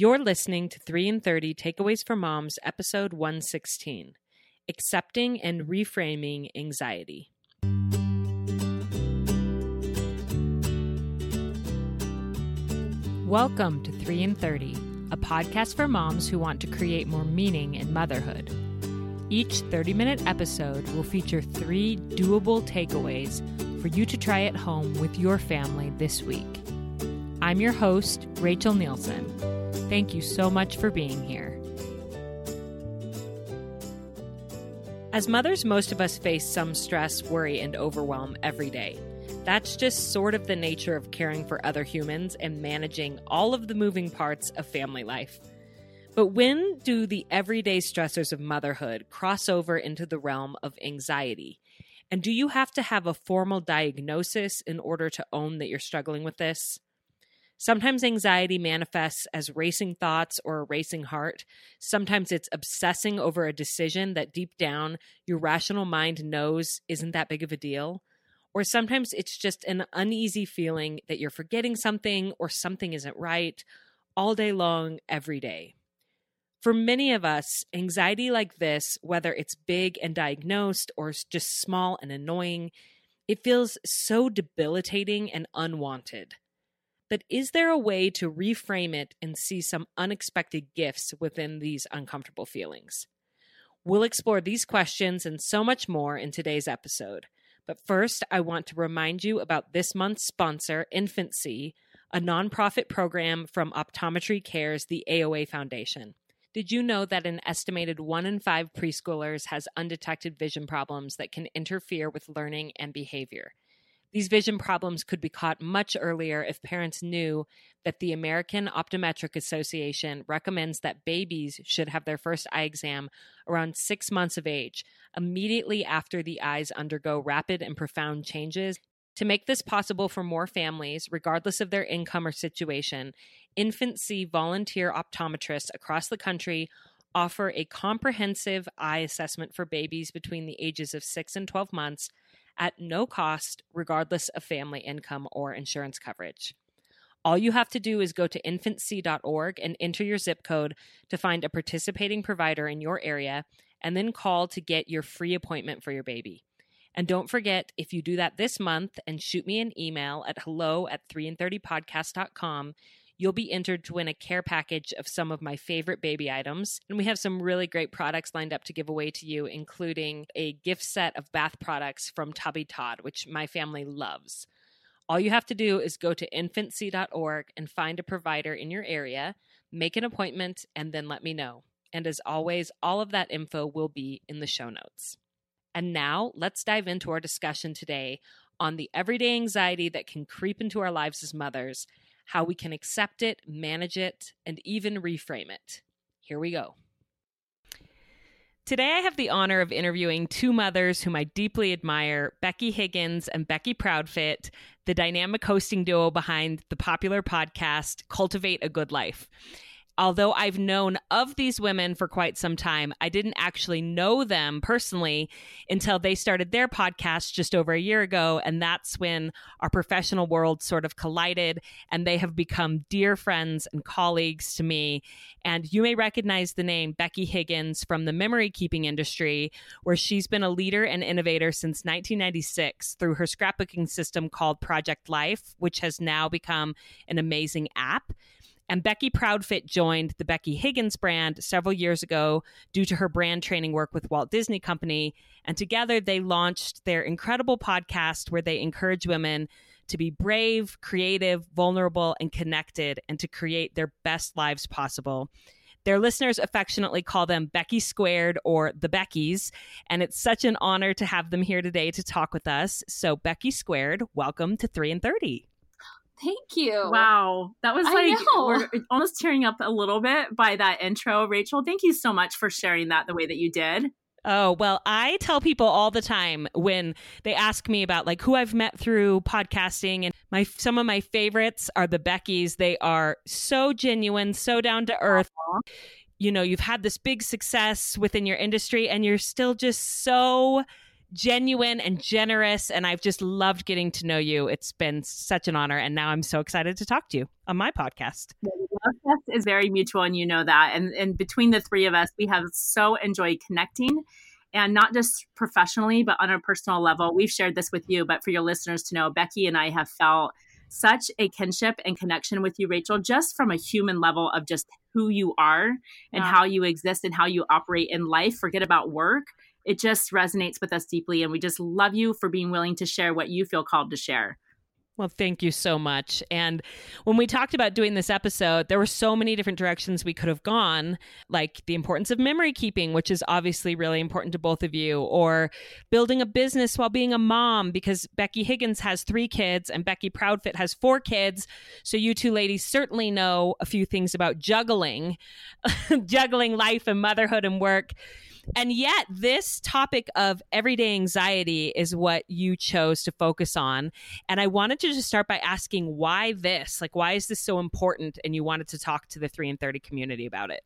You're listening to 3 in 30 Takeaways for Moms, episode 116 Accepting and Reframing Anxiety. Welcome to 3 in 30, a podcast for moms who want to create more meaning in motherhood. Each 30 minute episode will feature three doable takeaways for you to try at home with your family this week. I'm your host, Rachel Nielson. Thank you so much for being here. As mothers, most of us face some stress, worry, and overwhelm every day. That's just sort of the nature of caring for other humans and managing all of the moving parts of family life. But when do the everyday stressors of motherhood cross over into the realm of anxiety? And do you have to have a formal diagnosis in order to own that you're struggling with this? Sometimes anxiety manifests as racing thoughts or a racing heart. Sometimes it's obsessing over a decision that deep down your rational mind knows isn't that big of a deal. Or sometimes it's just an uneasy feeling that you're forgetting something or something isn't right all day long, every day. For many of us, anxiety like this, whether it's big and diagnosed or just small and annoying, it feels so debilitating and unwanted. But is there a way to reframe it and see some unexpected gifts within these uncomfortable feelings? We'll explore these questions and so much more in today's episode. But first, I want to remind you about this month's sponsor, InfantSEE, a nonprofit program from Optometry Cares, the AOA Foundation. Did you know that an estimated one in five preschoolers has undetected vision problems that can interfere with learning and behavior? These vision problems could be caught much earlier if parents knew that the American Optometric Association recommends that babies should have their first eye exam around six months of age, immediately after the eyes undergo rapid and profound changes. To make this possible for more families, regardless of their income or situation, InfantSEE volunteer optometrists across the country offer a comprehensive eye assessment for babies between the ages of 6 and 12 months at no cost, regardless of family income or insurance coverage. All you have to do is go to infantsee.org and enter your zip code to find a participating provider in your area and then call to get your free appointment for your baby. And don't forget, if you do that this month and shoot me an email at hello at 3in30podcast.com, you'll be entered to win a care package of some of my favorite baby items. And we have some really great products lined up to give away to you, including a gift set of bath products from Tubby Todd, which my family loves. All you have to do is go to infantsee.org and find a provider in your area, make an appointment, and then let me know. And as always, all of that info will be in the show notes. And now let's dive into our discussion today on the everyday anxiety that can creep into our lives as mothers how we can accept it, manage it, and even reframe it. Here we go. Today, I have the honor of interviewing two mothers whom I deeply admire Becky Higgins and Becky Proudfit, the dynamic hosting duo behind the popular podcast Cultivate a Good Life although I've known of these women for quite some time, I didn't actually know them personally until they started their podcast just over a year ago. And that's when our professional world sort of collided, and they have become dear friends and colleagues to me. And you may recognize the name Becky Higgins from the memory keeping industry, where she's been a leader and innovator since 1996 through her scrapbooking system called Project Life, which has now become an amazing app. And Becky Proudfit joined the Becky Higgins brand several years ago due to her brand training work with Walt Disney Company. And together they launched their incredible podcast where they encourage women to be brave, creative, vulnerable, and connected and to create their best lives possible. Their listeners affectionately call them Becky Squared or the Beckys, and it's such an honor to have them here today to talk with us. So, Becky Squared, welcome to 3 in 30. Thank you. Wow. That was like, we're almost tearing up a little bit by that intro, Rachel. Thank you so much for sharing that the way that you did. Oh, well, I tell people all the time when they ask me about like who I've met through podcasting and my some of my favorites are the Beckys. They are so genuine, so down to earth. You know, you've had this big success within your industry and you're still just so genuine and generous and I've just loved getting to know you. It's been such an honor and now I'm so excited to talk to you on my podcast. Love test is very mutual and you know that. And and between the three of us, we have so enjoyed connecting and not just professionally but on a personal level. We've shared this with you, but for your listeners to know, Becky and I have felt such a kinship and connection with you, Rachel, just from a human level of just who you are and yeah. how you exist and how you operate in life. Forget about work it just resonates with us deeply. And we just love you for being willing to share what you feel called to share. Well, thank you so much. And when we talked about doing this episode, there were so many different directions we could have gone, like the importance of memory keeping, which is obviously really important to both of you, or building a business while being a mom, because Becky Higgins has three kids and Becky Proudfit has four kids. So you two ladies certainly know a few things about juggling, juggling life and motherhood and work. And yet, this topic of everyday anxiety is what you chose to focus on. And I wanted to just start by asking why this? Like, why is this so important? And you wanted to talk to the 3 in 30 community about it.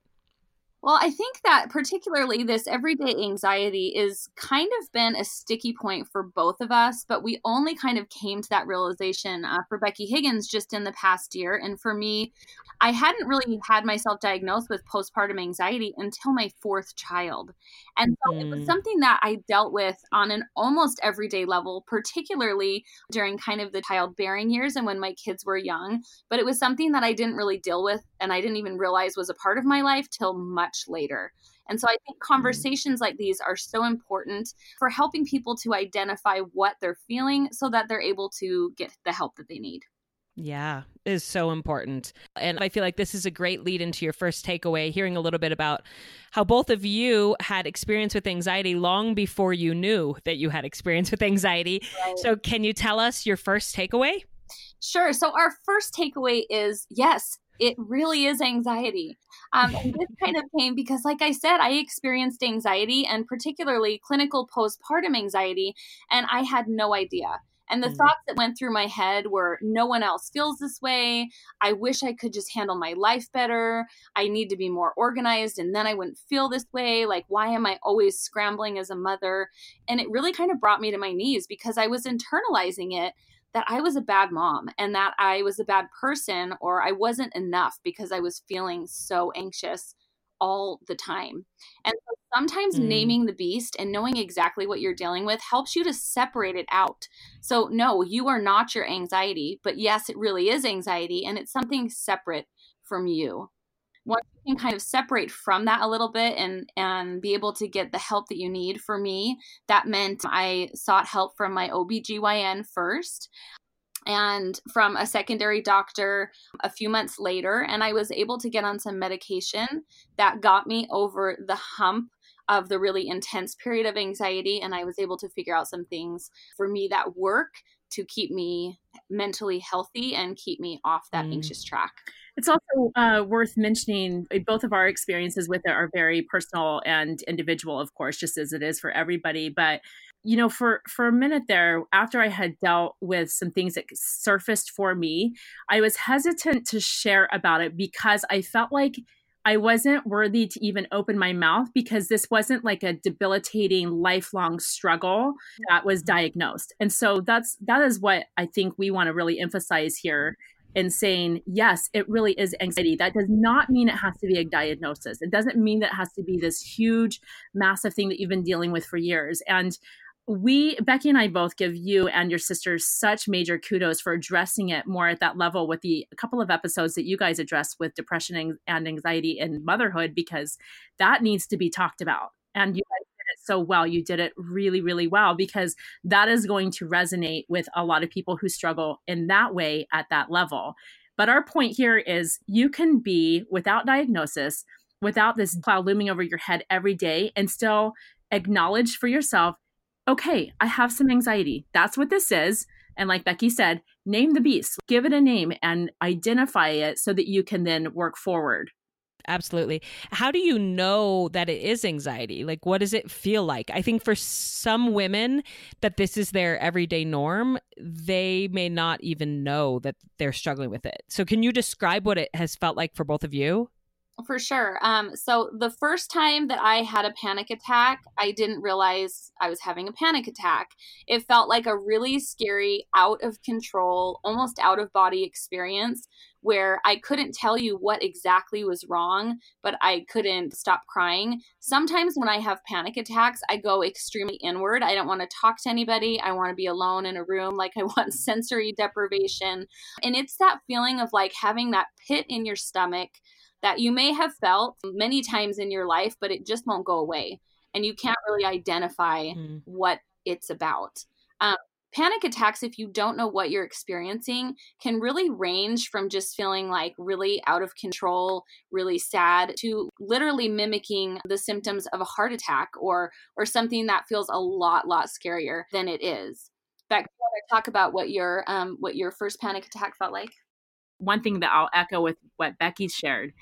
Well, I think that particularly this everyday anxiety is kind of been a sticky point for both of us, but we only kind of came to that realization uh, for Becky Higgins just in the past year. And for me, I hadn't really had myself diagnosed with postpartum anxiety until my fourth child. And so mm. it was mm. something that I dealt with on an almost everyday level, particularly during kind of the childbearing years and when my kids were young. But it was something that I didn't really deal with and I didn't even realize was a part of my life till much later. And so I think mm. conversations like these are so important for helping people to identify what they're feeling so that they're able to get the help that they need. Yeah, is so important. And I feel like this is a great lead into your first takeaway, hearing a little bit about how both of you had experience with anxiety long before you knew that you had experience with anxiety. Right. So, can you tell us your first takeaway? Sure. So, our first takeaway is yes, it really is anxiety. Um, and this kind of came because, like I said, I experienced anxiety and particularly clinical postpartum anxiety, and I had no idea. And the mm-hmm. thoughts that went through my head were no one else feels this way. I wish I could just handle my life better. I need to be more organized and then I wouldn't feel this way. Like, why am I always scrambling as a mother? And it really kind of brought me to my knees because I was internalizing it that I was a bad mom and that I was a bad person or I wasn't enough because I was feeling so anxious all the time. And so sometimes mm. naming the beast and knowing exactly what you're dealing with helps you to separate it out. So, no, you are not your anxiety, but yes, it really is anxiety and it's something separate from you. Once you can kind of separate from that a little bit and and be able to get the help that you need for me, that meant I sought help from my OBGYN first and from a secondary doctor a few months later. And I was able to get on some medication that got me over the hump of the really intense period of anxiety. And I was able to figure out some things for me that work to keep me mentally healthy and keep me off that mm. anxious track. It's also uh, worth mentioning uh, both of our experiences with it are very personal and individual, of course, just as it is for everybody. But you know for for a minute there after i had dealt with some things that surfaced for me i was hesitant to share about it because i felt like i wasn't worthy to even open my mouth because this wasn't like a debilitating lifelong struggle that was mm-hmm. diagnosed. And so that's that is what i think we want to really emphasize here in saying yes it really is anxiety. That does not mean it has to be a diagnosis. It doesn't mean that it has to be this huge massive thing that you've been dealing with for years. And we becky and i both give you and your sisters such major kudos for addressing it more at that level with the couple of episodes that you guys addressed with depression and anxiety and motherhood because that needs to be talked about. And you guys did it so well. You did it really really well because that is going to resonate with a lot of people who struggle in that way at that level. But our point here is you can be without diagnosis without this cloud looming over your head every day and still acknowledge for yourself okay, I have some anxiety. That's what this is. And like Becky said, name the beast, give it a name and identify it so that you can then work forward. Absolutely. How do you know that it is anxiety? Like, what does it feel like? I think for some women that this is their everyday norm, they may not even know that they're struggling with it. So, can you describe what it has felt like for both of you? For sure. Um, so the first time that I had a panic attack, I didn't realize I was having a panic attack. It felt like a really scary, out of control, almost out of body experience where I couldn't tell you what exactly was wrong, but I couldn't stop crying. Sometimes when I have panic attacks, I go extremely inward. I don't want to talk to anybody. I want to be alone in a room. Like I want sensory deprivation. And it's that feeling of like having that pit in your stomach that you may have felt many times in your life, but it just won't go away. And you can't really identify mm. what it's about. Um, panic attacks, if you don't know what you're experiencing, can really range from just feeling like really out of control, really sad, to literally mimicking the symptoms of a heart attack or or something that feels a lot, lot scarier than it is. Beck, want to talk about what your um, what your first panic attack felt like? One thing that I'll echo with what Becky shared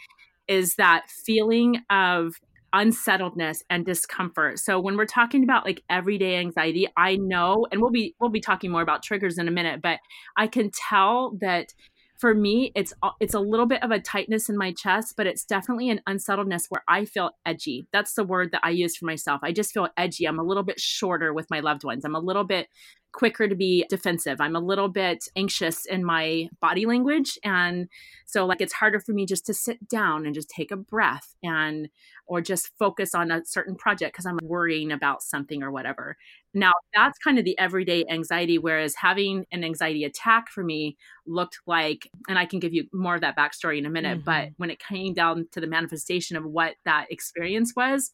is that feeling of unsettledness and discomfort. So when we're talking about like everyday anxiety, I know and we'll be we'll be talking more about triggers in a minute, but I can tell that for me it's it's a little bit of a tightness in my chest but it's definitely an unsettledness where i feel edgy. That's the word that i use for myself. I just feel edgy. I'm a little bit shorter with my loved ones. I'm a little bit quicker to be defensive. I'm a little bit anxious in my body language. And so, like, it's harder for me just to sit down and just take a breath and, or just focus on a certain project because I'm worrying about something or whatever. Now, that's kind of the everyday anxiety. Whereas having an anxiety attack for me looked like, and I can give you more of that backstory in a minute, mm-hmm. but when it came down to the manifestation of what that experience was,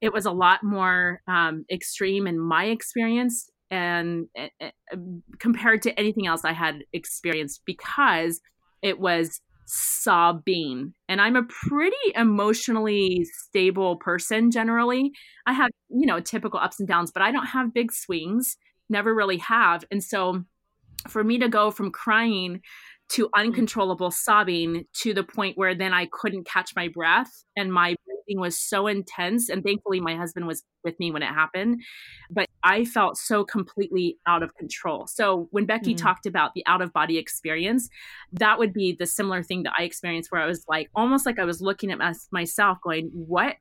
it was a lot more um, extreme in my experience and uh, compared to anything else I had experienced because it was sobbing. And I'm a pretty emotionally stable person generally. I have, you know, typical ups and downs, but I don't have big swings, never really have. And so for me to go from crying to uncontrollable sobbing to the point where then I couldn't catch my breath and my breathing was so intense. And thankfully, my husband was with me when it happened. But I felt so completely out of control. So when Becky mm. talked about the out of body experience, that would be the similar thing that I experienced where I was like almost like I was looking at myself going, what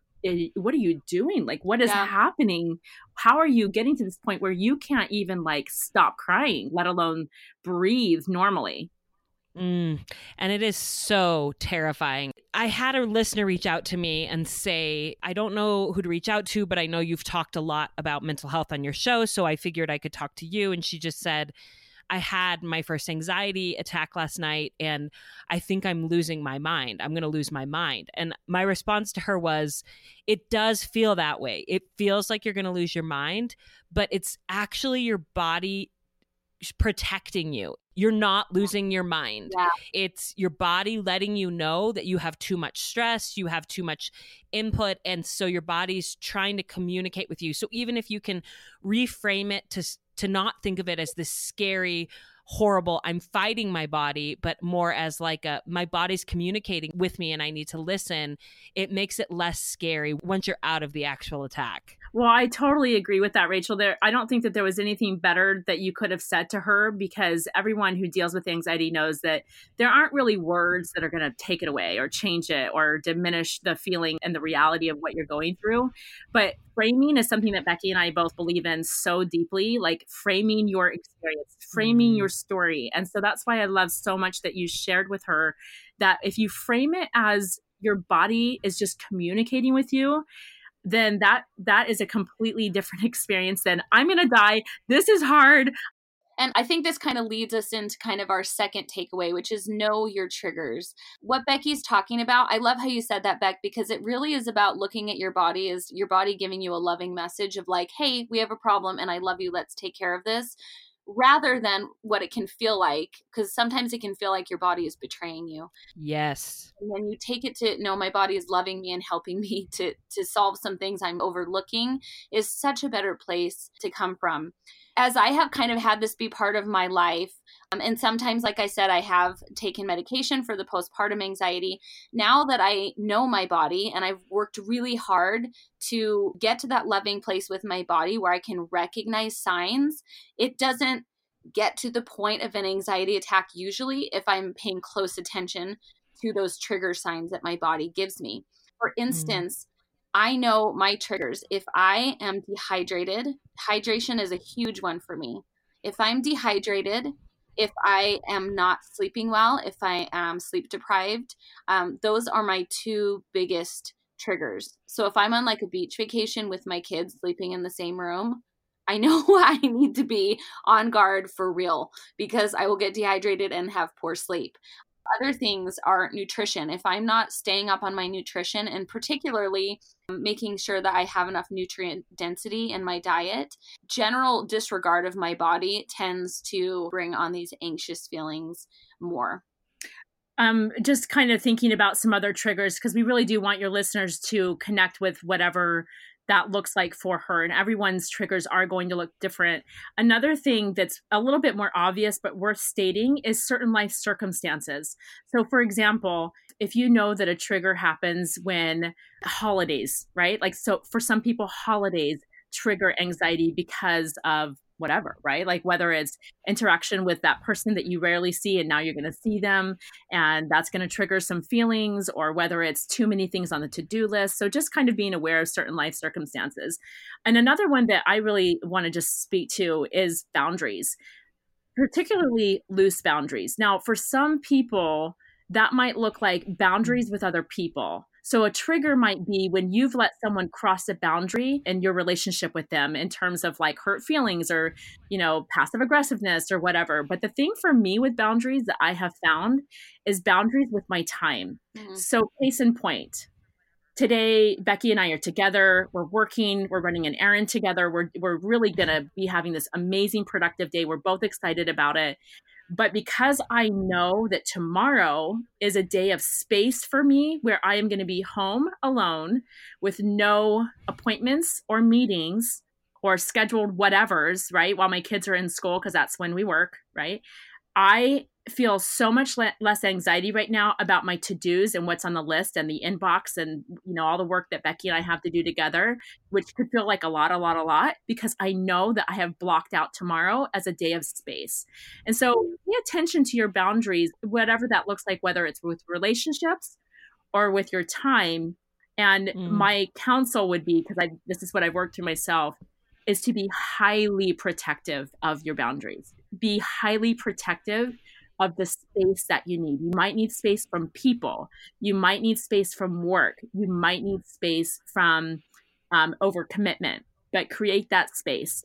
what are you doing like what is yeah. happening how are you getting to this point where you can't even like stop crying let alone breathe normally Mm, and it is so terrifying. I had a listener reach out to me and say, I don't know who to reach out to, but I know you've talked a lot about mental health on your show. So I figured I could talk to you. And she just said, I had my first anxiety attack last night and I think I'm losing my mind. I'm going to lose my mind. And my response to her was, It does feel that way. It feels like you're going to lose your mind, but it's actually your body protecting you. You're not losing your mind. Yeah. It's your body letting you know that you have too much stress, you have too much input and so your body's trying to communicate with you. So even if you can reframe it to to not think of it as this scary horrible i'm fighting my body but more as like a my body's communicating with me and i need to listen it makes it less scary once you're out of the actual attack well, I totally agree with that, Rachel. There, I don't think that there was anything better that you could have said to her because everyone who deals with anxiety knows that there aren't really words that are going to take it away or change it or diminish the feeling and the reality of what you're going through. But framing is something that Becky and I both believe in so deeply, like framing your experience, framing mm. your story. And so that's why I love so much that you shared with her that if you frame it as your body is just communicating with you then that that is a completely different experience than I'm going to die. This is hard. And I think this kind of leads us into kind of our second takeaway, which is know your triggers. What Becky's talking about, I love how you said that, Beck, because it really is about looking at your body as your body giving you a loving message of like, hey, we have a problem and I love you. Let's take care of this rather than what it can feel like because sometimes it can feel like your body is betraying you. Yes. And when you take it to know my body is loving me and helping me to to solve some things i'm overlooking is such a better place to come from as I have kind of had this be part of my life, um, and sometimes, like I said, I have taken medication for the postpartum anxiety. Now that I know my body and I've worked really hard to get to that loving place with my body where I can recognize signs, it doesn't get to the point of an anxiety attack usually if I'm paying close attention to those trigger signs that my body gives me. For mm. instance, mm. I know my triggers. If I am dehydrated, hydration is a huge one for me. If I'm dehydrated, if I am not sleeping well, if I am sleep deprived, um, those are my two biggest triggers. So if I'm on like a beach vacation with my kids sleeping in the same room, I know I need to be on guard for real because I will get dehydrated and have poor sleep. Other things are nutrition. If I'm not staying up on my nutrition and particularly making sure that I have enough nutrient density in my diet, general disregard of my body tends to bring on these anxious feelings more um, just kind of thinking about some other triggers because we really do want your listeners to connect with whatever that looks like for her and everyone's triggers are going to look different. Another thing that's a little bit more obvious but worth stating is certain life circumstances. So for example if you know that a trigger happens when holidays right? Like so for some people holidays trigger anxiety because of whatever, right? Like whether it's interaction with that person that you rarely see and now you're going to see them and that's going to trigger some feelings, or whether it's too many things on the to do list. So just kind of being aware of certain life circumstances. And another one that I really want to just speak to is boundaries, particularly loose boundaries. Now, for some people, that might look like boundaries mm-hmm. with other people so a trigger might be when you've let someone cross a boundary in your relationship with them in terms of like hurt feelings or, you know, passive aggressiveness or whatever. But the thing for me with boundaries that I have found is boundaries with my time. Mm-hmm. So case in point, today becky and i are together we're working we're running an errand together we're, we're really going to be having this amazing productive day we're both excited about it but because I know that tomorrow is a day of space for me where I am going to be home alone with no appointments or meetings or scheduled whatevers, right? While my kids are in school, because that's when we work, right? I feel so much le- less anxiety right now about my to-dos and what's on the list and the inbox and you know all the work that Becky and I have to do together which could feel like a lot a lot a lot because I know that I have blocked out tomorrow as a day of space. And so pay attention to your boundaries whatever that looks like whether it's with relationships or with your time and mm. my counsel would be because I this is what I've worked through myself is to be highly protective of your boundaries. Be highly protective of the space that you need. You might need space from people. You might need space from work. You might need space from um, overcommitment, but create that space.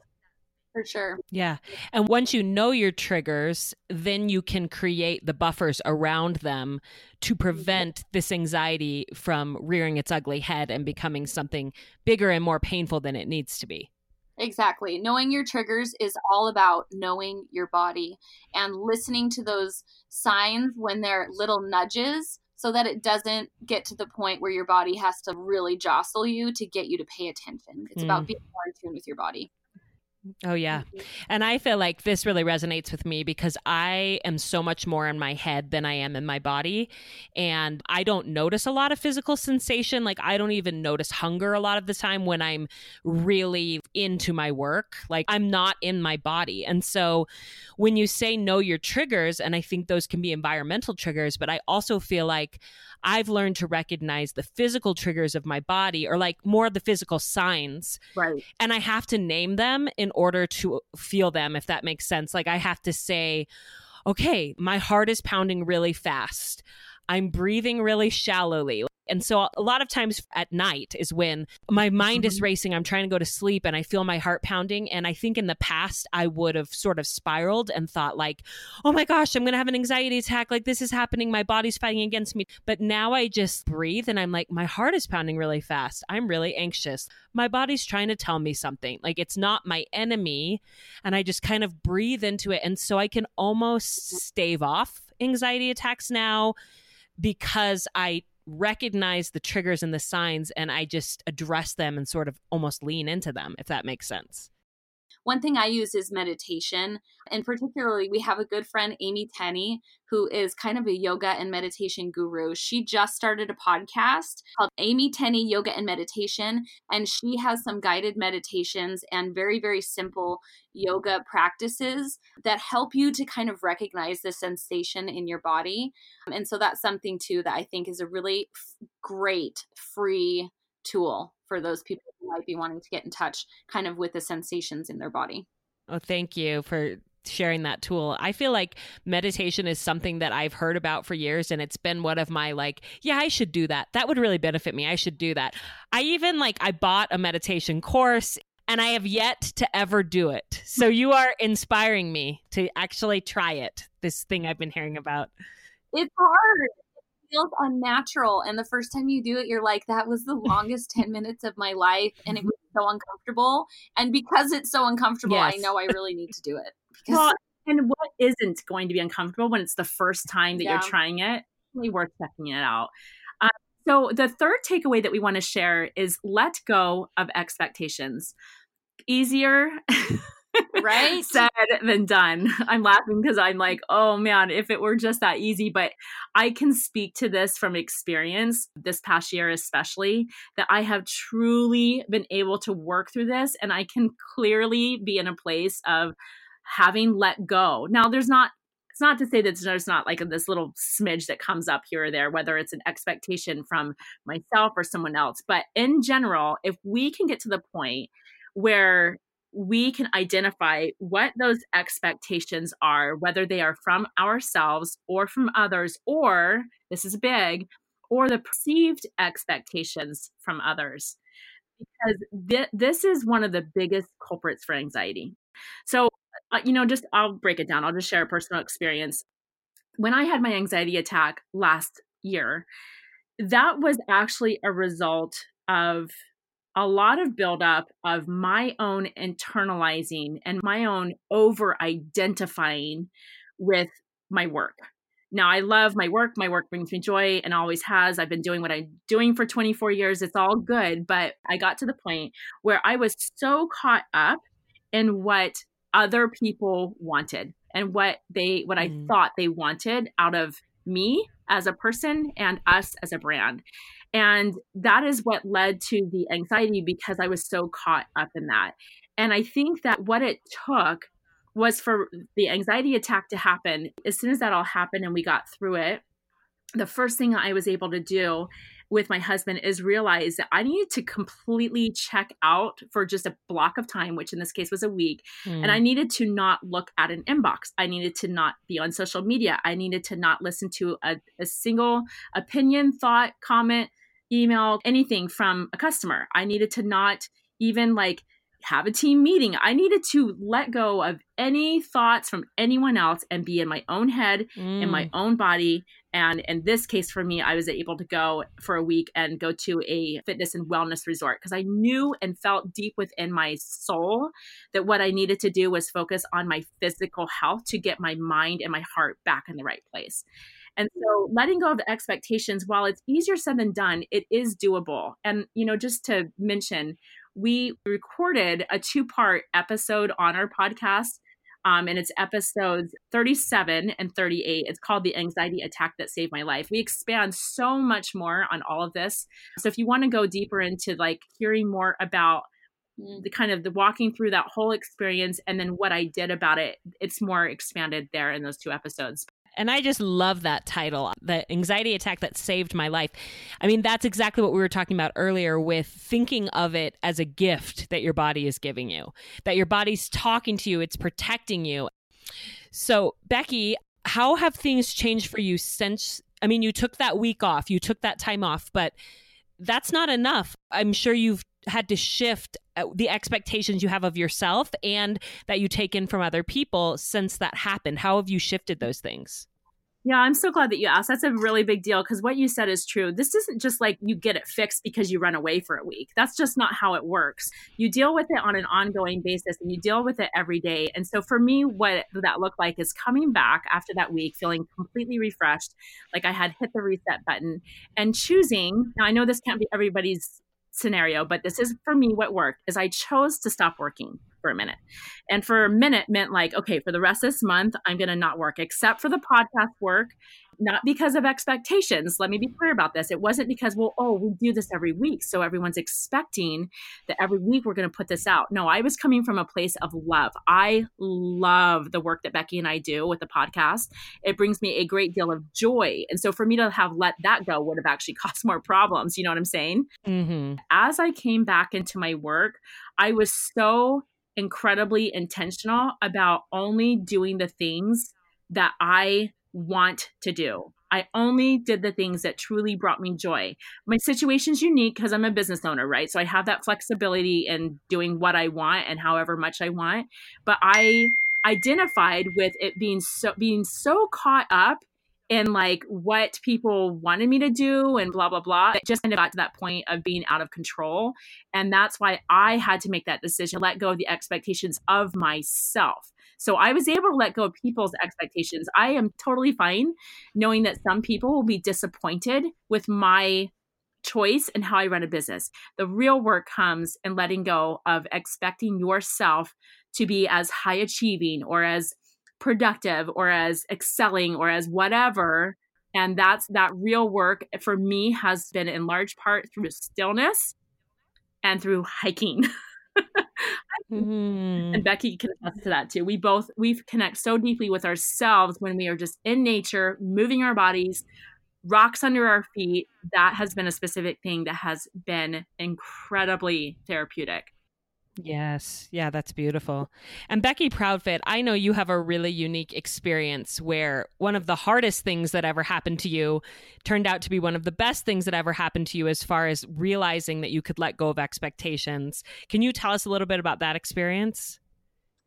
For sure. Yeah. And once you know your triggers, then you can create the buffers around them to prevent this anxiety from rearing its ugly head and becoming something bigger and more painful than it needs to be. Exactly. Knowing your triggers is all about knowing your body and listening to those signs when they're little nudges so that it doesn't get to the point where your body has to really jostle you to get you to pay attention. It's mm. about being more in tune with your body. Oh, yeah. Mm-hmm. And I feel like this really resonates with me because I am so much more in my head than I am in my body. And I don't notice a lot of physical sensation. Like, I don't even notice hunger a lot of the time when I'm really into my work. Like, I'm not in my body. And so, when you say know your triggers, and I think those can be environmental triggers, but I also feel like I've learned to recognize the physical triggers of my body or like more of the physical signs. Right. And I have to name them in order to feel them, if that makes sense. Like I have to say, okay, my heart is pounding really fast. I'm breathing really shallowly. And so a lot of times at night is when my mind is mm-hmm. racing. I'm trying to go to sleep and I feel my heart pounding. And I think in the past, I would have sort of spiraled and thought, like, oh my gosh, I'm going to have an anxiety attack. Like, this is happening. My body's fighting against me. But now I just breathe and I'm like, my heart is pounding really fast. I'm really anxious. My body's trying to tell me something. Like, it's not my enemy. And I just kind of breathe into it. And so I can almost stave off anxiety attacks now because I recognize the triggers and the signs and I just address them and sort of almost lean into them, if that makes sense. One thing I use is meditation. And particularly, we have a good friend, Amy Tenney, who is kind of a yoga and meditation guru. She just started a podcast called Amy Tenney Yoga and Meditation. And she has some guided meditations and very, very simple yoga practices that help you to kind of recognize the sensation in your body. And so that's something too that I think is a really f- great free tool for those people who might be wanting to get in touch kind of with the sensations in their body. Oh, thank you for sharing that tool. I feel like meditation is something that I've heard about for years and it's been one of my like, yeah, I should do that. That would really benefit me. I should do that. I even like I bought a meditation course and I have yet to ever do it. So you are inspiring me to actually try it. This thing I've been hearing about. It's hard feels unnatural. And the first time you do it, you're like, that was the longest 10 minutes of my life. And it was so uncomfortable. And because it's so uncomfortable, yes. I know I really need to do it. Because- well, and what isn't going to be uncomfortable when it's the first time that yeah. you're trying it? Really worth checking it out. Uh, so, the third takeaway that we want to share is let go of expectations. Easier right? Said than done. I'm laughing because i'm like oh man if it were just that easy. But i can speak to this from experience this past year especially that i have truly been able to work through this and i can clearly be in a place of having let go. Now there's not it's not to say that there's not like this little smidge that comes up here or there, whether it's an expectation from myself or someone else. But in general, if we can get to the point where we can identify what those expectations are, whether they are from ourselves or from others, or this is big, or the perceived expectations from others. Because th- this is one of the biggest culprits for anxiety. So, uh, you know, just I'll break it down. I'll just share a personal experience. When I had my anxiety attack last year, that was actually a result of a lot of buildup of my own internalizing and my own over identifying with my work. Now, I love my work. My work brings me joy and always has. I've been doing what I'm doing for 24 years. It's all good. But I got to the point where I was so caught up in what other people wanted and what they what mm. I thought they wanted out of me as a person and us as a brand. And that is what led to the anxiety because I was so caught up in that. And I think that what it took was for the anxiety attack to happen. As soon as that all happened and we got through it, the first thing I was able to do with my husband is realize that I needed to completely check out for just a block of time, which in this case was a week. Mm. And I needed to not look at an inbox. I needed to not be on social media. I needed to not listen to a, a single opinion, thought, comment, email, anything from a customer. I needed to not even like have a team meeting. I needed to let go of any thoughts from anyone else and be in my own head, mm. in my mm. own body. And in this case, for me, I was able to go for a week and go to a fitness and wellness resort because I knew and felt deep within my soul that what I needed to do was focus on my physical health to get my mind and my heart back in the right place. And so letting go of the expectations, while it's easier said than done, it is doable. And, you know, just to mention, we recorded a two part episode on our podcast. Um, and it's episodes 37 and 38. It's called The Anxiety Attack That Saved My Life. We expand so much more on all of this. So if you want to go deeper into like hearing more about the kind of the walking through that whole experience and then what I did about it, it's more expanded there in those two episodes. And I just love that title, the anxiety attack that saved my life. I mean, that's exactly what we were talking about earlier with thinking of it as a gift that your body is giving you, that your body's talking to you, it's protecting you. So, Becky, how have things changed for you since? I mean, you took that week off, you took that time off, but that's not enough. I'm sure you've had to shift uh, the expectations you have of yourself and that you take in from other people since that happened. How have you shifted those things? Yeah, I'm so glad that you asked. That's a really big deal because what you said is true. This isn't just like you get it fixed because you run away for a week. That's just not how it works. You deal with it on an ongoing basis and you deal with it every day. And so for me, what that looked like is coming back after that week feeling completely refreshed, like I had hit the reset button and choosing. Now, I know this can't be everybody's scenario, but this is for me what worked is I chose to stop working. For a minute. And for a minute meant like, okay, for the rest of this month, I'm going to not work except for the podcast work not because of expectations. Let me be clear about this. It wasn't because, well, oh, we do this every week. So everyone's expecting that every week we're going to put this out. No, I was coming from a place of love. I love the work that Becky and I do with the podcast. It brings me a great deal of joy. And so for me to have let that go would have actually caused more problems. You know what I'm saying? Mm-hmm. As I came back into my work, I was so incredibly intentional about only doing the things that I want to do. I only did the things that truly brought me joy. My situation's unique because I'm a business owner, right? So I have that flexibility in doing what I want and however much I want. But I identified with it being so being so caught up in like what people wanted me to do and blah blah blah it just kind of got to that point of being out of control and that's why i had to make that decision let go of the expectations of myself so I was able to let go of people's expectations. I am totally fine knowing that some people will be disappointed with my choice and how I run a business. The real work comes in letting go of expecting yourself to be as high achieving or as productive or as excelling or as whatever and that's that real work for me has been in large part through stillness and through hiking mm-hmm. And Becky can attest to that too. We both we connect so deeply with ourselves when we are just in nature, moving our bodies, rocks under our feet. That has been a specific thing that has been incredibly therapeutic. Yes. Yeah, that's beautiful. And Becky Proudfit, I know you have a really unique experience where one of the hardest things that ever happened to you turned out to be one of the best things that ever happened to you as far as realizing that you could let go of expectations. Can you tell us a little bit about that experience?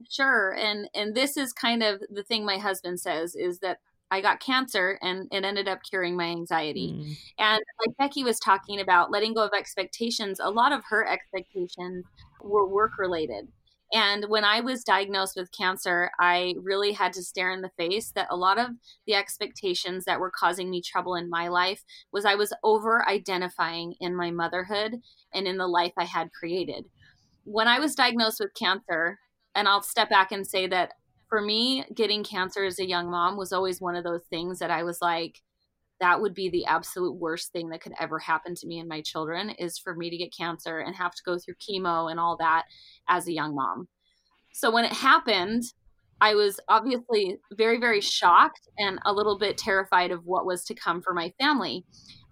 Sure. And and this is kind of the thing my husband says is that I got cancer and it ended up curing my anxiety. Mm. And like Becky was talking about letting go of expectations, a lot of her expectations were work related. And when I was diagnosed with cancer, I really had to stare in the face that a lot of the expectations that were causing me trouble in my life was I was over identifying in my motherhood and in the life I had created. When I was diagnosed with cancer, and I'll step back and say that for me, getting cancer as a young mom was always one of those things that I was like, that would be the absolute worst thing that could ever happen to me and my children is for me to get cancer and have to go through chemo and all that as a young mom. So when it happened, I was obviously very, very shocked and a little bit terrified of what was to come for my family.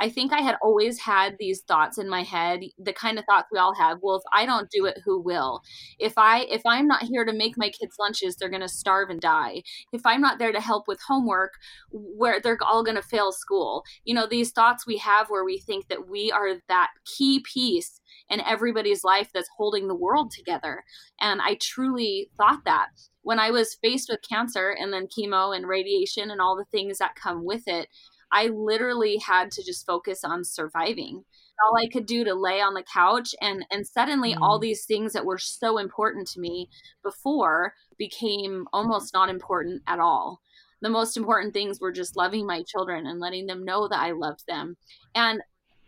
I think I had always had these thoughts in my head, the kind of thoughts we all have. Well, if I don't do it, who will? If I if I'm not here to make my kids lunches, they're going to starve and die. If I'm not there to help with homework, where they're all going to fail school. You know, these thoughts we have where we think that we are that key piece in everybody's life that's holding the world together. And I truly thought that when I was faced with cancer and then chemo and radiation and all the things that come with it, I literally had to just focus on surviving. All I could do to lay on the couch and and suddenly mm. all these things that were so important to me before became almost not important at all. The most important things were just loving my children and letting them know that I loved them. And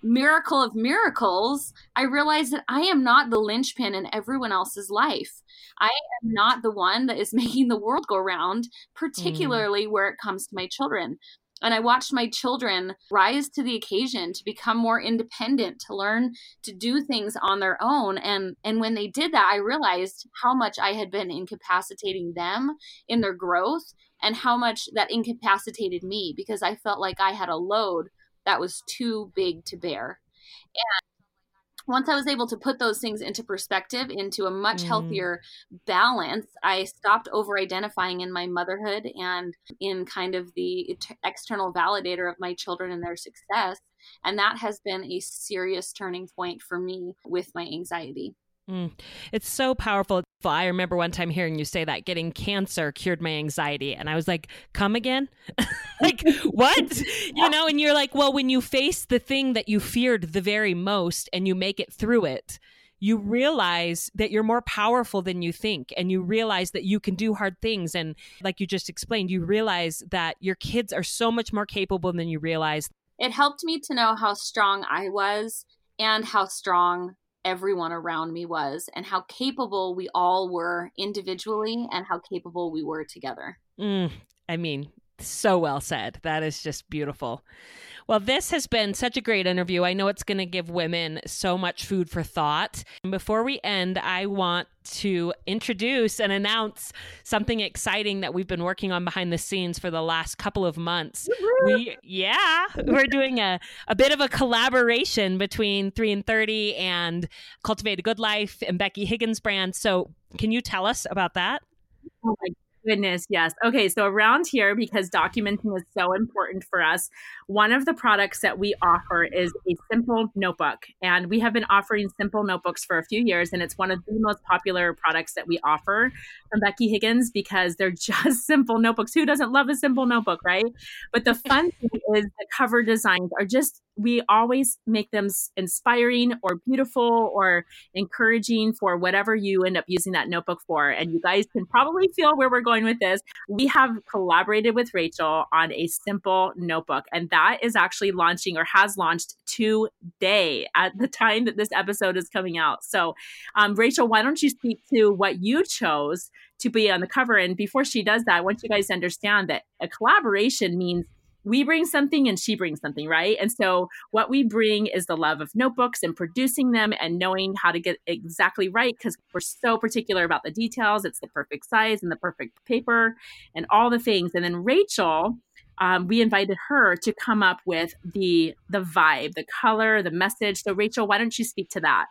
miracle of miracles, I realized that I am not the linchpin in everyone else's life. I am not the one that is making the world go round, mm. particularly mm. where it comes to my children. And I watched my children rise to the occasion to become more independent, to learn to do things on their own. And, and when they did that, I realized how much I had been incapacitating them in their growth and how much that incapacitated me because I felt like I had a load that was too big to bear. And once I was able to put those things into perspective, into a much mm. healthier balance, I stopped over identifying in my motherhood and in kind of the external validator of my children and their success. And that has been a serious turning point for me with my anxiety. Mm. It's so powerful. I remember one time hearing you say that getting cancer cured my anxiety. And I was like, come again? like, what? You know, and you're like, well, when you face the thing that you feared the very most and you make it through it, you realize that you're more powerful than you think. And you realize that you can do hard things. And like you just explained, you realize that your kids are so much more capable than you realize. It helped me to know how strong I was and how strong everyone around me was and how capable we all were individually and how capable we were together. Mm, I mean, so well said. That is just beautiful. Well, this has been such a great interview. I know it's going to give women so much food for thought. And before we end, I want to introduce and announce something exciting that we've been working on behind the scenes for the last couple of months. We yeah, we're doing a, a bit of a collaboration between 3 in 30 and Cultivate a Good Life and Becky Higgins brand. So, can you tell us about that? Oh my goodness, yes. Okay, so around here, because documenting is so important for us, one of the products that we offer is a simple notebook. And we have been offering simple notebooks for a few years, and it's one of the most popular products that we offer from Becky Higgins because they're just simple notebooks. Who doesn't love a simple notebook, right? But the fun thing is the cover designs are just we always make them inspiring or beautiful or encouraging for whatever you end up using that notebook for. And you guys can probably feel where we're going with this. We have collaborated with Rachel on a simple notebook, and that is actually launching or has launched today at the time that this episode is coming out. So, um, Rachel, why don't you speak to what you chose to be on the cover? And before she does that, I want you guys to understand that a collaboration means we bring something and she brings something, right? And so what we bring is the love of notebooks and producing them and knowing how to get exactly right because we're so particular about the details. It's the perfect size and the perfect paper and all the things. And then Rachel, um, we invited her to come up with the the vibe, the color, the message. So Rachel, why don't you speak to that?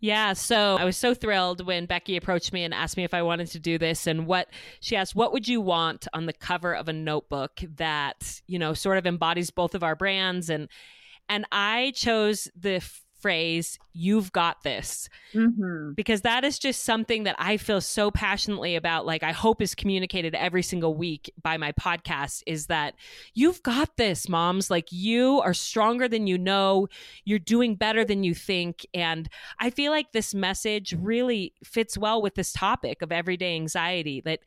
Yeah, so I was so thrilled when Becky approached me and asked me if I wanted to do this and what she asked, what would you want on the cover of a notebook that, you know, sort of embodies both of our brands and and I chose the phrase, you've got this. Mm-hmm. Because that is just something that I feel so passionately about. Like, I hope is communicated every single week by my podcast is that you've got this, moms. Like, you are stronger than you know, you're doing better than you think. And I feel like this message really fits well with this topic of everyday anxiety that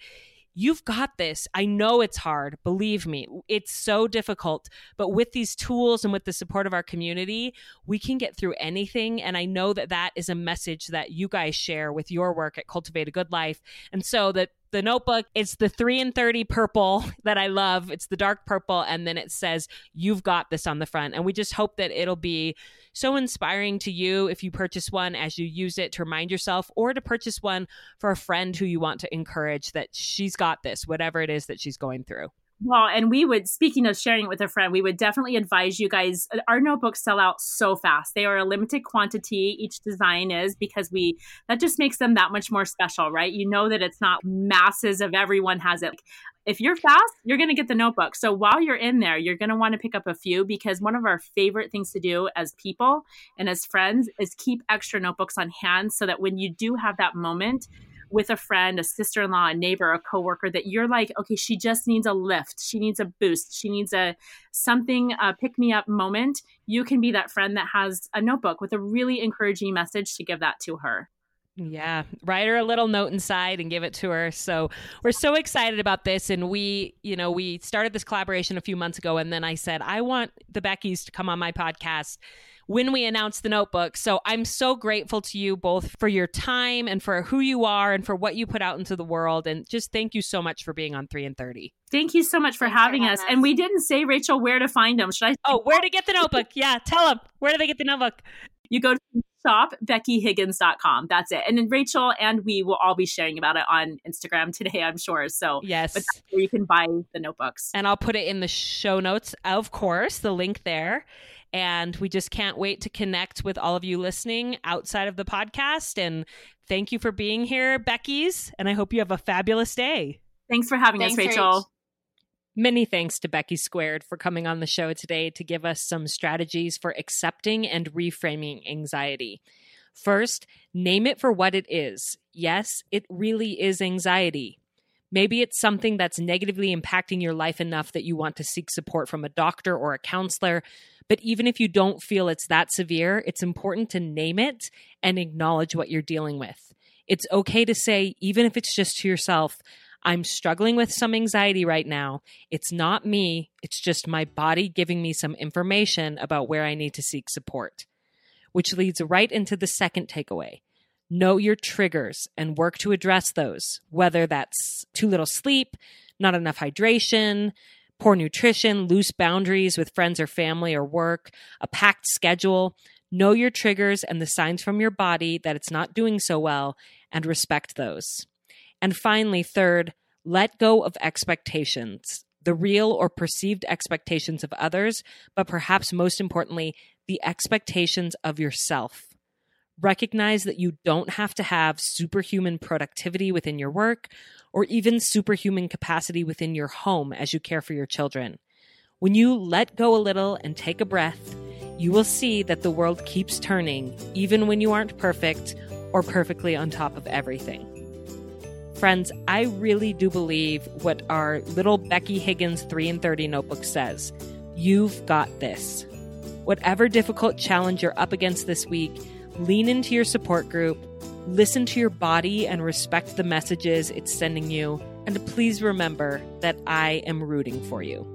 You've got this. I know it's hard. Believe me, it's so difficult. But with these tools and with the support of our community, we can get through anything. And I know that that is a message that you guys share with your work at Cultivate a Good Life. And so that the notebook. It's the 3 in 30 purple that i love. It's the dark purple and then it says you've got this on the front. And we just hope that it'll be so inspiring to you if you purchase one as you use it to remind yourself or to purchase one for a friend who you want to encourage that she's got this whatever it is that she's going through well, and we would, speaking of sharing it with a friend, we would definitely advise you guys. Uh, our notebooks sell out so fast. They are a limited quantity. Each design is because we, that just makes them that much more special, right? You know that it's not masses of everyone has it. If you're fast, you're going to get the notebook. So while you're in there, you're going to want to pick up a few because one of our favorite things to do as people and as friends is keep extra notebooks on hand so that when you do have that moment, with a friend, a sister in law, a neighbor, a coworker that you're like, okay, she just needs a lift. She needs a boost. She needs a something, a pick me up moment. You can be that friend that has a notebook with a really encouraging message to give that to her. Yeah, write her a little note inside and give it to her. So we're so excited about this. And we, you know, we started this collaboration a few months ago. And then I said, I want the Beckys to come on my podcast when we announced the notebook. So I'm so grateful to you both for your time and for who you are and for what you put out into the world. And just thank you so much for being on 3 in 30. Thank you so much for Thanks having for us. us. And we didn't say, Rachel, where to find them. Should I? Oh, where to get the notebook? Yeah, tell them. Where do they get the notebook? You go to shopbeckyhiggins.com. That's it. And then Rachel and we will all be sharing about it on Instagram today, I'm sure. So, yes, but where you can buy the notebooks. And I'll put it in the show notes, of course, the link there. And we just can't wait to connect with all of you listening outside of the podcast. And thank you for being here, Becky's. And I hope you have a fabulous day. Thanks for having Thanks, us, Rachel. Rach. Many thanks to Becky Squared for coming on the show today to give us some strategies for accepting and reframing anxiety. First, name it for what it is. Yes, it really is anxiety. Maybe it's something that's negatively impacting your life enough that you want to seek support from a doctor or a counselor. But even if you don't feel it's that severe, it's important to name it and acknowledge what you're dealing with. It's okay to say, even if it's just to yourself, I'm struggling with some anxiety right now. It's not me, it's just my body giving me some information about where I need to seek support. which leads right into the second takeaway. Know your triggers and work to address those, whether that's too little sleep, not enough hydration, poor nutrition, loose boundaries with friends or family or work, a packed schedule. Know your triggers and the signs from your body that it's not doing so well and respect those. And finally, third, let go of expectations, the real or perceived expectations of others, but perhaps most importantly, the expectations of yourself. Recognize that you don't have to have superhuman productivity within your work or even superhuman capacity within your home as you care for your children. When you let go a little and take a breath, you will see that the world keeps turning, even when you aren't perfect or perfectly on top of everything. Friends, I really do believe what our little Becky Higgins 3 in 30 notebook says. You've got this. Whatever difficult challenge you're up against this week, lean into your support group, listen to your body and respect the messages it's sending you, and please remember that I am rooting for you.